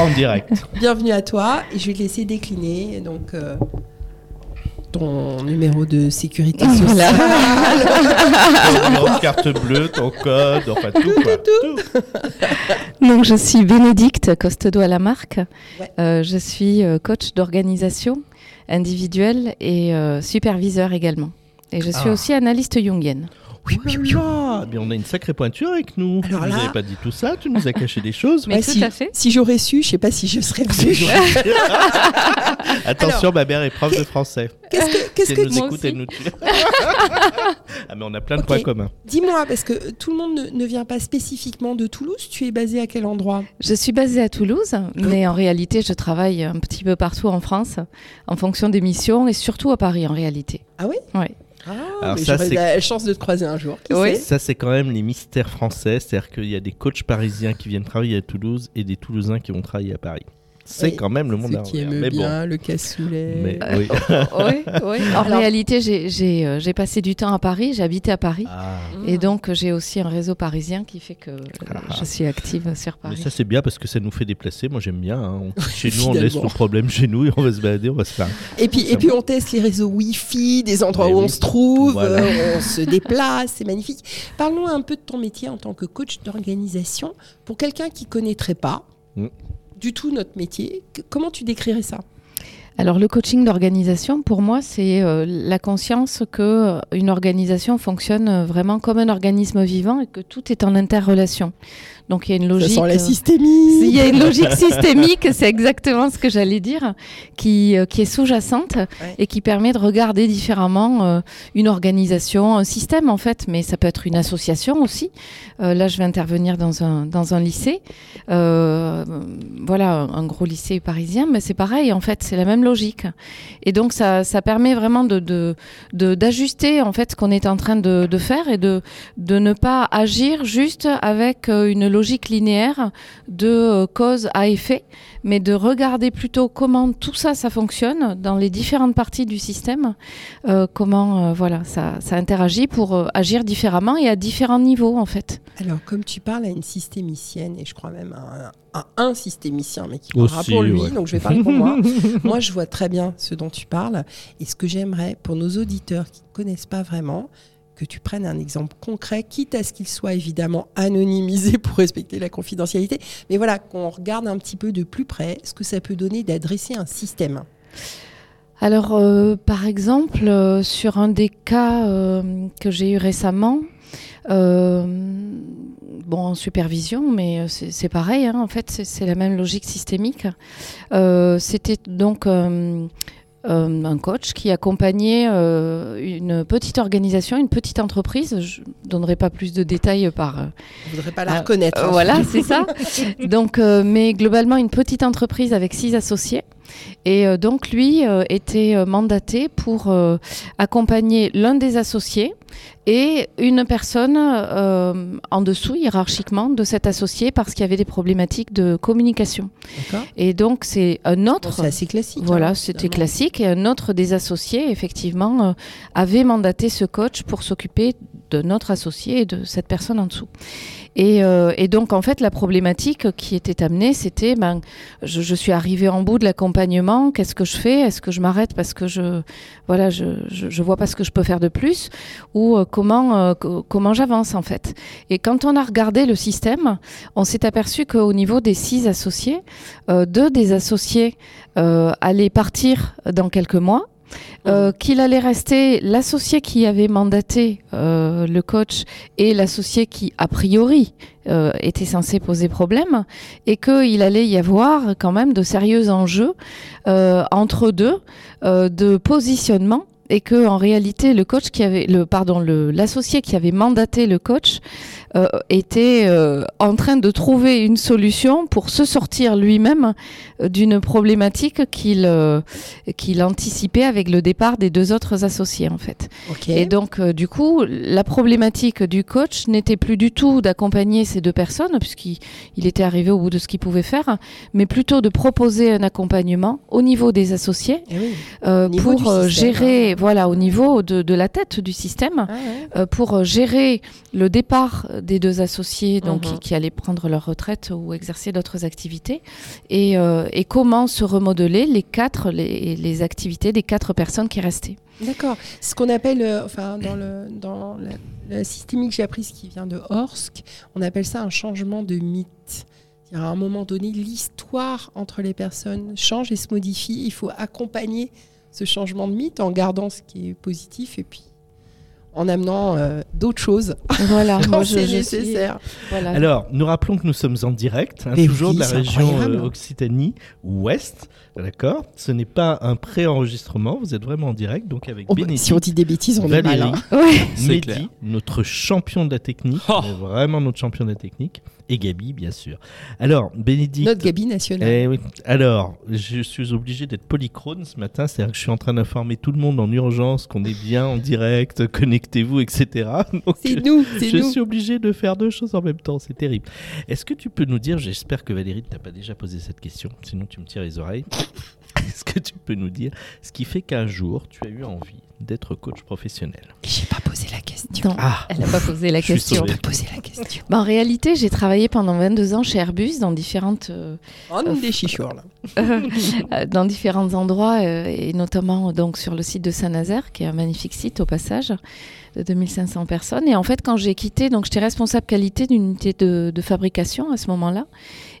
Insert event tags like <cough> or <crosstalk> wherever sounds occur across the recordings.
En direct. <laughs> Bienvenue à toi et je vais te laisser décliner donc euh, ton numéro de sécurité sociale. <laughs> ton numéro de carte bleue, ton code, enfin tout quoi. Tout. <laughs> Donc je suis Bénédicte Costedo à la marque. Ouais. Euh, je suis euh, coach d'organisation individuelle et euh, superviseur également. Et je suis Ah. aussi analyste jungienne. Oui, oui, oui. Mais on a une sacrée pointure avec nous. Alors tu nous là- avais pas dit tout ça, tu nous as caché des choses. Mais Ouais, tout si, à fait. Si j'aurais su, je sais pas si je serais venue. <laughs> Attention, ma mère est prof de français. Qu'est-ce que, qu'est-ce que elle nous moi écoute, aussi. elle nous tue. <laughs> ah, mais on a plein de points communs. dis-moi parce que tout le monde ne, ne vient pas spécifiquement de Toulouse. Tu es basé à quel endroit? Je suis basée à Toulouse, mais en réalité je travaille un petit peu partout en France en fonction des missions et surtout à Paris en réalité. Ah oui? Ouais. Ah, Alors mais ça, la chance de te croiser un jour. Oui. Ça, c'est quand même les mystères français. C'est-à-dire qu'il y a des coachs parisiens qui viennent travailler à Toulouse et des Toulousains qui vont travailler à Paris. C'est quand même le monde Ceux qui aiment Mais bon. bien le cassoulet. Mais Euh, oui. <laughs> oui, oui. En Alors- réalité j'ai- euh, j'ai passé du temps à Paris, j'ai habité à Paris. Ah. Et donc j'ai aussi un réseau parisien qui fait que Ah. je suis active sur Mais Paris. ça c'est bien parce que ça nous fait déplacer. Moi j'aime bien. hein. On- <laughs> Chez nous on laisse nos problèmes chez nous et on va se balader, on va se faire. Et puis, et puis on teste les réseaux Wi-Fi, des endroits Mais où oui. on se trouve, Voilà. euh, on se déplace, c'est magnifique. Parlons un peu de ton métier en tant que coach d'organisation. Pour quelqu'un qui connaîtrait pas Mm. Du tout notre métier, comment tu décrirais ça? Alors le coaching d'organisation, pour moi, c'est euh, la conscience que euh, une organisation fonctionne euh, vraiment comme un organisme vivant et que tout est en interrelation. Donc il y a une Ça logique. sent la euh, systémie. il y a une logique <laughs> systémique, c'est exactement ce que j'allais dire, qui, euh, qui est sous-jacente et qui permet de regarder différemment euh, une organisation, un système en fait, mais ça peut être une association aussi. Là, je vais intervenir dans un, dans un lycée, Euh, voilà, un gros lycée parisien, mais c'est pareil en fait, c'est la même logique. Et donc ça, ça permet vraiment de, de, de- d'ajuster en fait ce qu'on est en train de, de faire et de, de ne pas agir juste avec une logique linéaire de euh, cause à effet, mais de regarder plutôt comment tout ça, ça fonctionne dans les différentes parties du système, euh, comment euh, voilà, ça, ça interagit pour euh, agir différemment et à différents niveaux en fait. Alors, comme tu parles à une systémicienne, et je crois même à un, à un systémicien, mais qui parlera Aussi, pour lui, ouais. donc je vais parler pour moi. <laughs> moi, je vois très bien ce dont tu parles. Et ce que j'aimerais pour nos auditeurs qui ne connaissent pas vraiment, que tu prennes un exemple concret, quitte à ce qu'il soit évidemment anonymisé pour respecter la confidentialité. Mais voilà, qu'on regarde un petit peu de plus près ce que ça peut donner d'adresser un système. Alors, euh, par exemple, euh, sur un des cas euh, que j'ai eu récemment, bon, en supervision, mais c'est pareil, hein, en fait, c'est- la même logique systémique. C'était donc euh, euh, un coach qui accompagnait euh, une petite organisation, une petite entreprise. Je donnerai pas plus de détails par euh, Je ne voudrais pas la reconnaître. euh, hein. voilà, c'est ça. <laughs> Donc, euh, mais globalement, une petite entreprise avec six associés. Et euh, donc, lui euh, était euh, mandaté pour euh, accompagner l'un des associés et une personne euh, en dessous, hiérarchiquement, de cet associé parce qu'il y avait des problématiques de communication. Et donc, c'est un Bon, autre. C'est assez classique. Voilà, hein, c'était classique. Et un autre des associés, effectivement, euh, avait mandaté ce coach pour s'occuper de notre associé et de cette personne en dessous. Et, euh, et donc, en fait, la problématique qui était amenée, c'était, ben, je, suis arrivée en bout de l'accompagnement, qu'est-ce que je fais? Est-ce que je m'arrête parce que je, voilà, je, je, vois pas ce que je peux faire de plus? Ou euh, comment, euh, co- comment j'avance, en fait? Et quand on a regardé le système, on s'est aperçu qu'au niveau des six associés, deux des associés allait partir dans quelques mois. Euh, qu'il allait rester l'associé qui avait mandaté euh, le coach et l'associé qui, a priori, euh, était censé poser problème, et qu'il allait y avoir quand même de sérieux enjeux euh, entre deux euh, de positionnement et que en réalité le coach qui avait le pardon l'associé qui avait mandaté le coach euh, était euh, en train de trouver une solution pour se sortir lui-même euh, d'une problématique qu'il euh, qu'il anticipait avec le départ des deux autres associés en fait. Et donc du coup la problématique du coach n'était plus du tout d'accompagner ces deux personnes puisqu'il il était arrivé au bout de ce qu'il pouvait faire, mais plutôt de proposer un accompagnement au niveau des associés Eh oui. Au niveau pour gérer hein. Voilà, au niveau de, de la tête du système, Ah ouais. euh, pour gérer le départ des deux associés donc, Mhm. qui, qui allaient prendre leur retraite ou exercer d'autres activités, et, euh, et comment se remodeler les quatre, les, les activités des quatre personnes qui restaient. D'accord. Ce qu'on appelle, euh, enfin, dans le dans la, la systémique que j'ai apprise qui vient de Horsk, on appelle ça un changement de mythe. À un moment donné, l'histoire entre les personnes change et se modifie. Il faut accompagner ce changement de mythe en gardant ce qui est positif et puis en amenant euh, d'autres choses Voilà, <laughs> quand c'est nécessaire. voilà. Alors, nous rappelons que nous sommes en direct, hein, Mais toujours oui, de la région euh, Occitanie Ouest. D'accord? Ce n'est pas un pré-enregistrement, vous êtes vraiment en direct, donc avec Oh, bah, Bénédicte, si on dit des bêtises, on est mal. Valérie, hein. Ouais. Mehdi, notre champion de la technique, Oh. vraiment notre champion de la technique, et Gabi, bien sûr. Alors, Bénédicte. Notre Gabi nationale. Eh oui. Alors, je suis obligé d'être polychrone ce matin, c'est-à-dire que je suis en train d'informer tout le monde en urgence qu'on est bien en direct, <laughs> connectez-vous, etc. <laughs> C'est nous, c'est je nous. suis obligé de faire deux choses en même temps, c'est terrible. Est-ce que tu peux nous dire, j'espère que Valérie ne t'a pas déjà posé cette question, sinon tu me tires les oreilles. <laughs> Est-ce que tu peux nous dire ce qui fait qu'un jour tu as eu envie d'être coach professionnel J'ai pas posé la question. Non, Ah, elle n'a pas posé la question. pas posé la question. Bah, en réalité, j'ai travaillé pendant 22 ans chez Airbus dans différentes euh, On est des chichours là. <laughs> euh, dans différents endroits euh, et notamment donc sur le site de Saint-Nazaire qui est un magnifique site au passage de 2500 personnes et en fait quand j'ai quitté donc j'étais responsable qualité d'une unité de, de fabrication à ce moment-là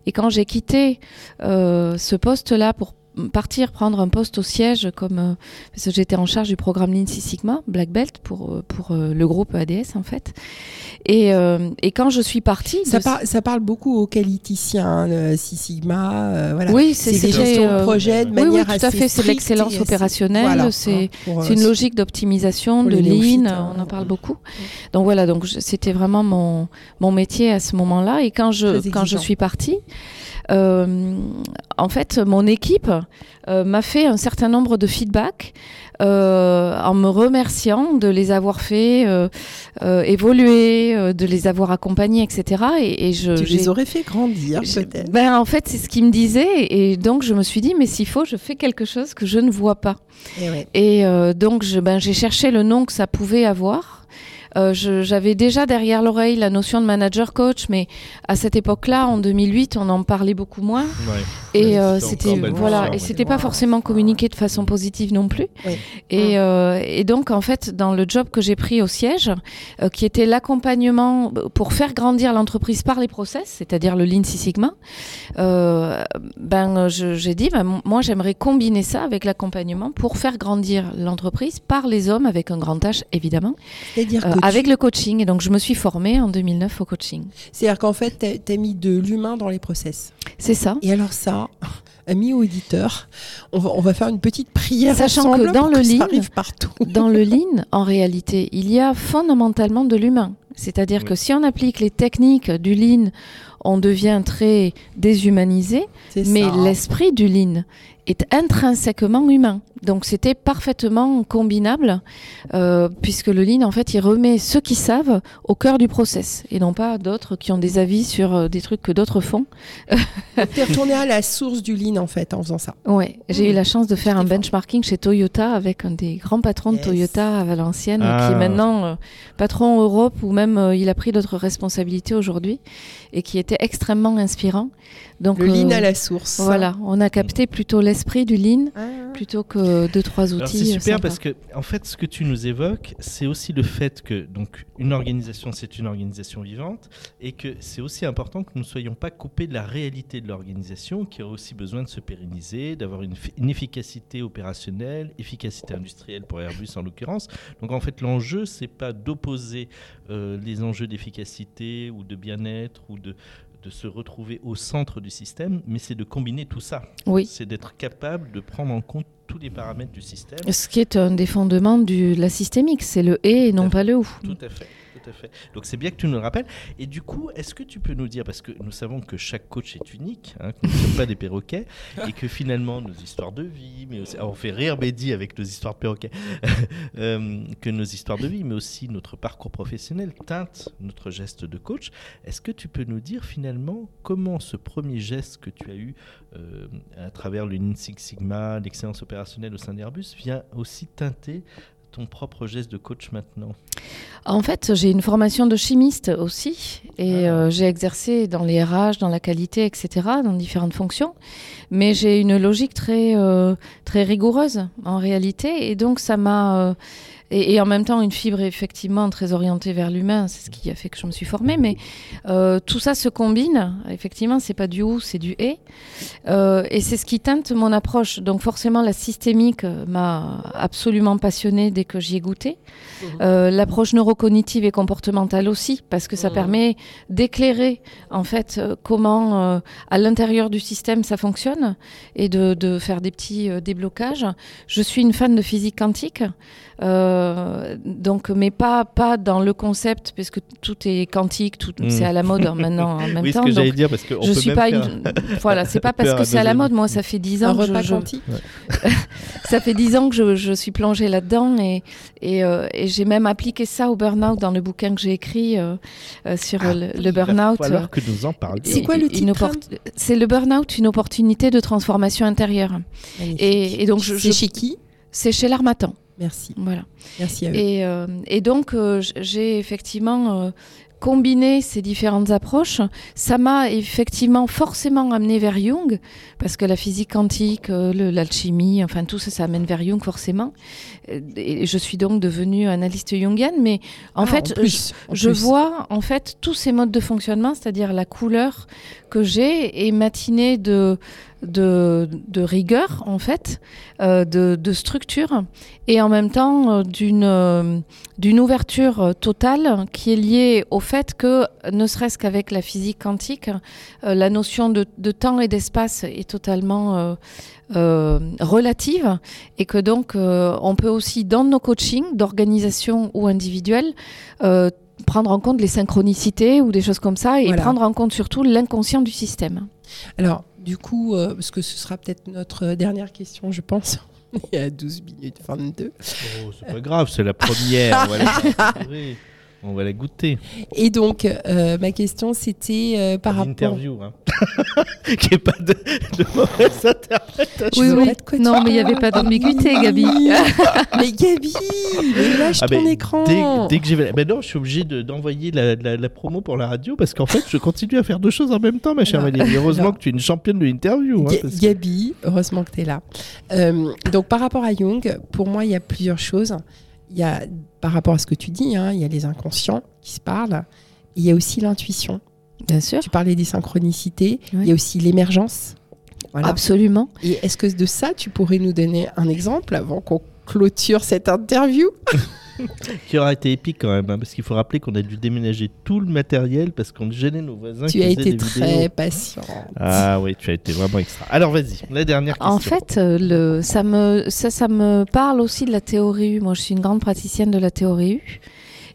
et quand j'ai quitté euh, ce poste-là pour partir prendre un poste au siège comme euh, parce que j'étais en charge du programme Lean Six Sigma Black Belt pour euh, pour euh, le groupe ADS en fait et, euh, et quand je suis partie Ça, de- par- ça parle beaucoup aux qualiticiens, hein, Six Sigma. voilà. oui c'est gestions de projet de oui, oui, manière tout à assez fait. C'est l'excellence opérationnelle. voilà, c'est hein, une logique d'optimisation, de lean. hein. On en parle beaucoup. Donc voilà. Donc c'était vraiment mon mon métier à ce moment-là. Et quand je quand je suis partie, en fait, mon équipe euh, m'a fait un certain nombre de feedbacks. euh, en me remerciant de les avoir fait euh, euh, évoluer, euh, de les avoir accompagnés, etc. Et, et je, Tu les aurais fait grandir peut-être. Ben, en fait, c'est ce qu'il me disait. Et donc, je me suis dit, mais s'il faut, je fais quelque chose que je ne vois pas. Eh ouais. Et euh, donc, ben, j'ai cherché le nom que ça pouvait avoir. Euh, J'avais déjà derrière l'oreille la notion de manager coach, mais à cette époque-là, en 2008, on en parlait beaucoup moins. ouais. Et euh, c'était voilà, et ouais. c'était pas forcément communiqué de façon positive non plus. Et, euh, et donc en fait, dans le job que j'ai pris au siège, euh, qui était l'accompagnement pour faire grandir l'entreprise par les process, c'est-à-dire le Lean Six Sigma, euh, ben j'ai dit, ben, moi j'aimerais combiner ça avec l'accompagnement pour faire grandir l'entreprise par les hommes avec un grand H évidemment, C'est-à-dire euh, que avec le coaching. Et donc je me suis formée en 2009 au coaching. c'est-à-dire qu'en fait, tu as, mis de l'humain dans les process. C'est ça. Et alors ça, <laughs> amis auditeurs, on va, on va faire une petite prière Sachant ensemble que dans pour le ça lean, arrive partout. <laughs> Dans le lean, en réalité, il y a fondamentalement de l'humain. C'est-à-dire Oui. que si on applique les techniques du lean, on devient très déshumanisé, mais l'esprit du lean est intrinsèquement humain. Donc c'était parfaitement combinable, euh, puisque le lean, en fait, il remet ceux qui savent au cœur du process, et non pas d'autres qui ont des avis sur euh, des trucs que d'autres font. T'es retourné à la source du lean en fait en faisant ça. Ouais, j'ai Mmh. eu la chance de faire un benchmarking chez Toyota avec un des grands patrons Yes. de Toyota à Valenciennes, qui Ah. est maintenant euh, patron Europe ou même euh, il a pris d'autres responsabilités aujourd'hui et qui était extrêmement inspirant. Donc Le lean à la source. voilà, on a capté plutôt l'esprit du lean Ah. plutôt que deux trois outils. C'est super sympas. parce que en fait ce que tu nous évoques c'est aussi le fait que donc une organisation c'est une organisation vivante et que c'est aussi important que nous ne soyons pas coupés de la réalité de l'organisation qui a aussi besoin de se pérenniser, d'avoir une efficacité opérationnelle, efficacité industrielle pour Airbus en l'occurrence. Donc en fait l'enjeu c'est pas d'opposer euh, les enjeux d'efficacité ou de bien-être ou de de se retrouver au centre du système, mais c'est de combiner tout ça. Oui. C'est d'être capable de prendre en compte tous les paramètres du système. Ce qui est un des fondements de la systémique, c'est le et et non pas le ou. Tout à fait. Tout à fait. Donc c'est bien que tu nous le rappelles. Et du coup, est-ce que tu peux nous dire, parce que nous savons que chaque coach est unique, hein, que nous ne sommes pas des perroquets, <laughs> et que finalement nos histoires de vie, mais aussi, alors, on fait rire Mehdi avec nos histoires de perroquets, <laughs> euh, que nos histoires de vie, mais aussi notre parcours professionnel teintent notre geste de coach. Est-ce que tu peux nous dire finalement comment ce premier geste que tu as eu euh, à travers le Lean Six Sigma, l'excellence opérationnelle, opérationnel au sein d'Airbus vient aussi teinter ton propre geste de coach maintenant En fait, j'ai une formation de chimiste aussi et Ah. euh, j'ai exercé dans les RH, dans la qualité, etc., dans différentes fonctions. Mais j'ai une logique très, euh, très rigoureuse en réalité et donc ça m'a... et, et en même temps, une fibre effectivement très orientée vers l'humain, c'est ce qui a fait que je me suis formée. Mais euh, tout ça se combine. Effectivement, c'est pas du ou, c'est du et. Euh, et c'est ce qui teinte mon approche. Donc forcément, la systémique euh, m'a absolument passionnée dès que j'y ai goûté. Euh, L'approche neurocognitive et comportementale aussi, parce que ça Mhm. permet d'éclairer en fait comment à l'intérieur du système ça fonctionne et de, de faire des petits déblocages. Je suis une fan de physique quantique. Euh, donc, mais pas pas dans le concept, parce que tout est quantique, tout Mm. c'est à la mode en- <laughs> maintenant en même Oui, ce temps. que j'allais donc dire, parce qu'on je peut suis même pas faire- une... voilà, c'est pas <laughs> parce que c'est à la mode. Moi, ça <laughs> fait dix ans que je- repas je, quantique ça fait dix ans que je, je suis plongée là-dedans et, et, euh, et j'ai même appliqué ça au burn-out dans le bouquin que j'ai écrit euh, euh, sur Ah le, le il va burn-out. falloir que nous en parlions. C'est quoi le titre C'est le burn-out, une opportunité de transformation intérieure. Magnifique. Et, et donc, je, C'est je- chez qui? C'est chez l'Armatan. Merci. Voilà. Merci à eux. Et, euh, et donc, euh, j'ai effectivement euh, combiné ces différentes approches. Ça m'a effectivement forcément amené vers Jung, parce que la physique quantique, l'alchimie, enfin tout ça, ça amène vers Jung forcément. Et je suis donc devenue analyste jungienne, mais en Ah, fait, plus, en je vois en fait tous ces modes de fonctionnement, c'est-à-dire la couleur que j'ai et matinée de, de, de rigueur en fait, euh, de, de structure et en même temps euh, d'une euh, d'une ouverture totale qui est liée au fait que, ne serait-ce qu'avec la physique quantique, la notion de, de temps et d'espace est totalement euh, relative et que donc euh, on peut aussi dans nos coachings d'organisation ou individuels euh, prendre en compte les synchronicités ou des choses comme ça et Voilà. prendre en compte surtout l'inconscient du système. Alors, du coup, euh, parce que ce sera peut-être notre dernière question, je pense. <laughs> Il y a 12 minutes 22. Oh, c'est pas grave, c'est la première. <laughs> On va la goûter. Et donc, euh, ma question, c'était euh, par rapport... Interview, hein. Qu'il n'y ait pas de, de mauvaise interprétation. Oui, oui. quoi Non, mais il n'y avait pas d'ambiguïté, Gabi. <laughs> mais Gabi, mais lâche Ah, ton mais écran. Dès, dès que j'ai. Ben non, je suis obligé de- d'envoyer la, la- la promo pour la radio parce qu'en fait, je continue à faire deux choses en même temps, ma chère. Valérie. Heureusement Non. que tu es une championne de l'interview. hein, que- Gabi, heureusement que tu es là. Euh, donc, par rapport à Jung, pour moi, il y a plusieurs choses. Il y a, par rapport à ce que tu dis, hein, il y a les inconscients qui se parlent. Il y a aussi l'intuition. Bien sûr. Tu parlais des synchronicités. Oui. Il y a aussi l'émergence. Voilà. Absolument. Et est-ce que de ça, tu pourrais nous donner un exemple avant qu'on clôture cette interview <laughs> Qui aura été épique quand même, hein, parce qu'il faut rappeler qu'on a dû déménager tout le matériel parce qu'on gênait nos voisins. Tu qui as été des très vidéos. patient. Ah oui, tu as été vraiment extra. Alors vas-y, la dernière question. En fait, euh, le, ça, me, ça, ça me parle aussi de la théorie U. Moi, je suis une grande praticienne de la théorie U.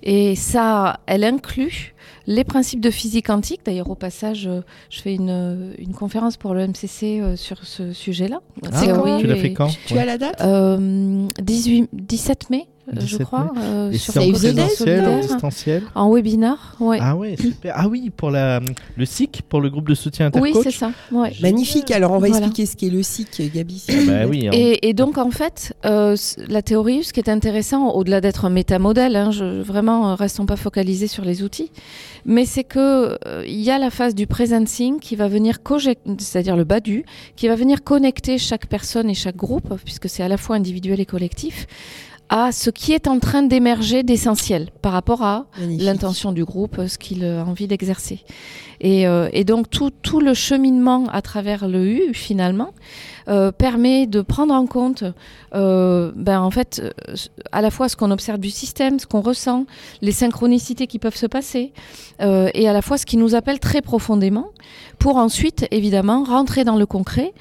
Et ça, elle inclut les principes de physique quantique. D'ailleurs, au passage, euh, je fais une, une conférence pour le MCC euh, sur ce sujet-là. Ah, Théorie tu l'as fait quand? Tu Ouais. as la date? Euh, 18, 17 mai, euh, je 17 crois. euh, sur en présentiel, en distanciel En webinar, ouais. Ah ouais, super. Ah oui, pour la, le SIC, pour le groupe de soutien oui, intercoach. c'est ça. Ouais. Magnifique. Alors, on va Voilà. expliquer ce qu'est le SIC, Gabi. Ah bah oui, hein. Et, et donc, en fait, euh, la théorie, ce qui est intéressant, au-delà d'être un métamodèle, hein, je, vraiment, euh, restons pas focalisés sur les outils, mais c'est que euh, il y a la phase du presencing qui va venir, c'est-à-dire le badu, qui va venir connecter chaque personne et chaque groupe, puisque c'est à la fois individuel et collectif, à ce qui est en train d'émerger d'essentiel par rapport à l'intention du groupe, euh, ce qu'il a envie d'exercer. Et, euh, et donc tout, tout le cheminement à travers le U, finalement, euh, permet de prendre en compte, euh, ben, en fait, euh, à la fois ce qu'on observe du système, ce qu'on ressent, les synchronicités qui peuvent se passer, euh, et à la fois ce qui nous appelle très profondément, pour ensuite, évidemment, rentrer dans le concret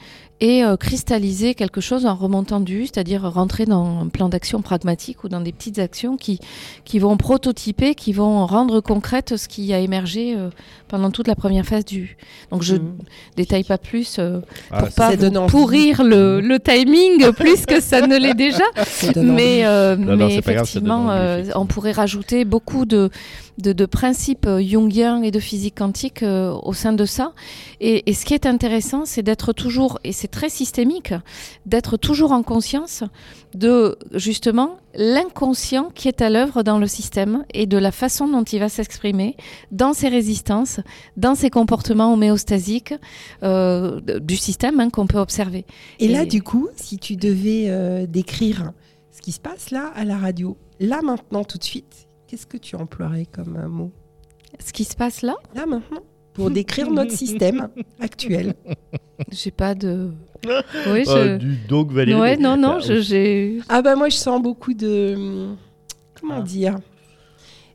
et euh, cristalliser quelque chose en remontant du, U, c'est-à-dire rentrer dans un plan d'action pragmatique ou dans des petites actions qui, qui vont prototyper, qui vont rendre concrète ce qui a émergé euh, pendant toute la première phase du. Donc je Mhm. détaille pas plus euh, Ah, pour pas vous pourrir le, le timing <laughs> plus que ça ne l'est déjà. Mais, euh, Non, non, grave, euh, effectivement. on pourrait rajouter beaucoup de, de, de principes euh, jungiens et de physique quantique euh, au sein de ça. Et, et ce qui est intéressant, c'est d'être toujours, et c'est très systémique, d'être toujours en conscience de justement l'inconscient qui est à l'œuvre dans le système et de la façon dont il va s'exprimer dans ses résistances, dans ses comportements homéostasiques euh, du système hein, qu'on peut observer. Et, là, du coup, si tu devais euh, décrire ce qui se passe là à la radio, là maintenant, tout de suite, qu'est-ce que tu emploierais comme un mot? Ce qui se passe là, Là maintenant? Pour décrire notre <laughs> système actuel. j'ai pas de. <laughs> Oui, Ah, je. du donc Valérie. Ouais, non, non, Bah, j'ai. Ah bah moi, je sens beaucoup de... Comment Ah. dire?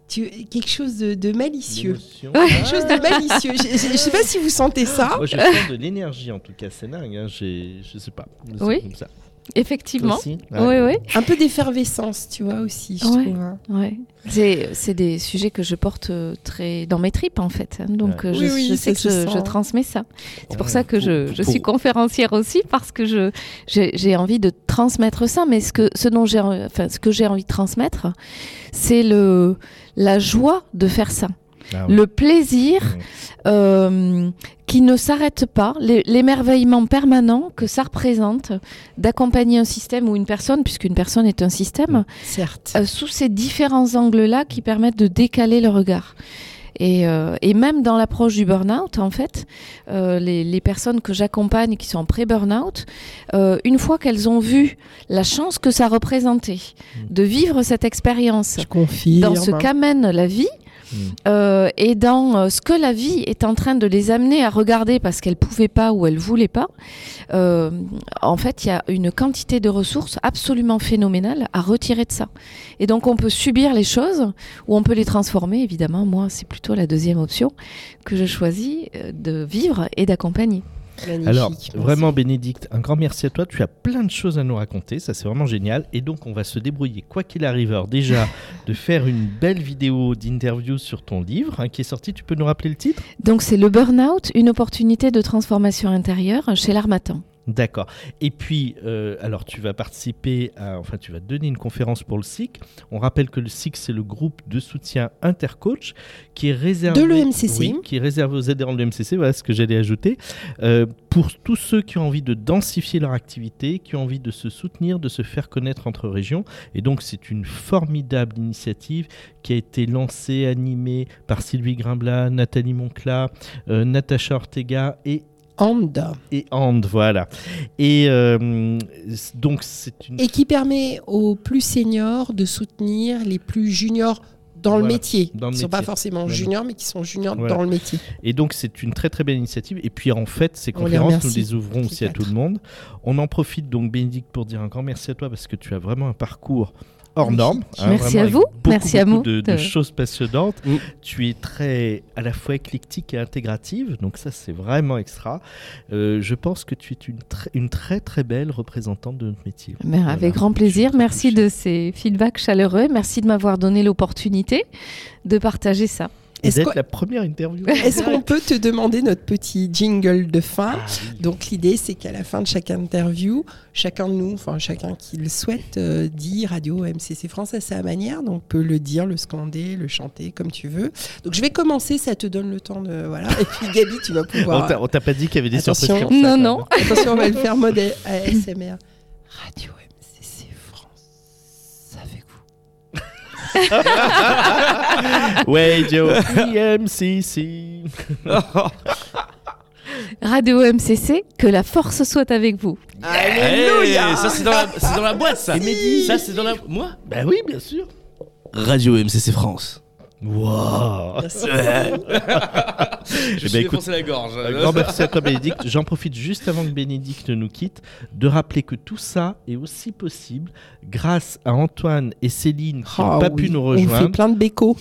Tu, quelque chose de, de malicieux. Quelque chose de malicieux. Je, je- je sais pas si vous sentez ça. Moi, je sens de l'énergie en tout cas, c'est dingue. Hein. Je sais pas. Oui. comme ça. Effectivement. Aussi Oui, Ouais. oui. Un peu d'effervescence, tu vois, aussi, je Ouais. trouve. hein. Ouais. C'est, c'est des sujets que je porte euh, très dans mes tripes en fait. hein. Donc Ouais. euh, je, Oui, oui, je sais que je, je transmets ça. C'est pour Ouais. ça que je, Pour- je pour- suis conférencière aussi parce que je, j'ai, j'ai envie de transmettre ça. Mais ce que, ce dont j'ai, en- enfin, ce que j'ai envie de transmettre, c'est le, la joie de faire ça. Ah ouais. Le plaisir Mm. euh, qui ne s'arrête pas, l'é- l'émerveillement permanent que ça représente d'accompagner un système ou une personne, puisqu'une personne est un système, Certes. euh, sous ces différents angles-là qui permettent de décaler le regard. Et, euh, et même dans l'approche du burn-out, en fait, euh, les, les personnes que j'accompagne qui sont en pré-burn-out, euh, une fois qu'elles ont vu la chance que ça représentait de vivre cette expérience dans ce qu'amène la vie Mm. euh, et dans euh, ce que la vie est en train de les amener à regarder parce qu'elles pouvaient pas ou elles voulaient pas, euh, en fait, il y a une quantité de ressources absolument phénoménale à retirer de ça. Et donc, on peut subir les choses ou on peut les transformer. Évidemment, moi, c'est plutôt la deuxième option que je choisis de vivre et d'accompagner. Magnifique. Alors, Merci. vraiment, Bénédicte, un grand merci à toi. Tu as plein de choses à nous raconter. Ça, c'est vraiment génial. Et donc, on va se débrouiller, quoi qu'il arrive. Alors, déjà, <laughs> de faire une belle vidéo d'interview sur ton livre hein, qui est sorti. Tu peux nous rappeler le titre? Donc, c'est le burn-out, une opportunité de transformation intérieure chez l'Armatan. D'accord. Et puis, euh, alors, tu vas participer à. Enfin, tu vas donner une conférence pour le SIC. On rappelle que le SIC, c'est le groupe de soutien intercoach qui est réservé. De l'EMCC. Oui, qui est réservé aux adhérents de l'EMCC. Voilà ce que j'allais ajouter. Euh, pour tous ceux qui ont envie de densifier leur activité, qui ont envie de se soutenir, de se faire connaître entre régions. Et donc, c'est une formidable initiative qui a été lancée, animée par Sylvie Grimblat, Nathalie Moncla, euh, Natacha Ortega et Anda. et And, voilà. Et euh, donc c'est une Et qui permet aux plus seniors de soutenir les plus juniors dans le métier. dans le Ils ne sont pas forcément Voilà. juniors, mais qui sont juniors Voilà. dans le métier. et donc c'est une très très belle initiative. Et puis en fait ces On les conférences nous les ouvrons aussi à tout le monde. On en profite donc Bénédicte pour dire un grand merci à toi parce que tu as vraiment un parcours hors norme. hein, Merci vraiment à vous. beaucoup, Merci à vous de, choses passionnantes. Mm. Tu es très à la fois éclectique et intégrative, donc ça c'est vraiment extra. Euh, je pense que tu es une, très- une très très belle représentante de notre métier. Mais Voilà. Avec grand plaisir. Merci de ces feedbacks chaleureux. Merci de m'avoir donné l'opportunité de partager ça. Et Est-ce la première interview. <laughs> Est-ce qu'on peut te demander notre petit jingle de fin Ah oui. Donc l'idée, c'est qu'à la fin de chaque interview, chacun de nous, enfin chacun qui le souhaite, euh, dit Radio MCC France à sa manière. Donc peut le dire, le scander, le chanter comme tu veux. Donc je vais commencer, ça te donne le temps de voilà. Et puis Gabi, tu vas On pouvoir. on t'a pas dit qu'il y avait des Attention. surprises Non, non. Attention, on va le faire mode ASMR. Radio <laughs> Ouais, Joe. IMCC. Radio MCC, que la force soit avec vous. Alléluia Ça, c'est dans, la- c'est dans la boîte, ça. Et Mehdi Ça, c'est dans la. Moi? Bah oui, bien sûr. Radio MCC France. Wow. Merci. Je Eh me suis ben, écoute, la gorge. Un grand merci à toi, Bénédicte. J'en profite juste avant que Bénédicte nous quitte de rappeler que tout ça est aussi possible grâce à Antoine et Céline qui n'ont Ah pas oui, pu nous On fait rejoindre. plein de bécos.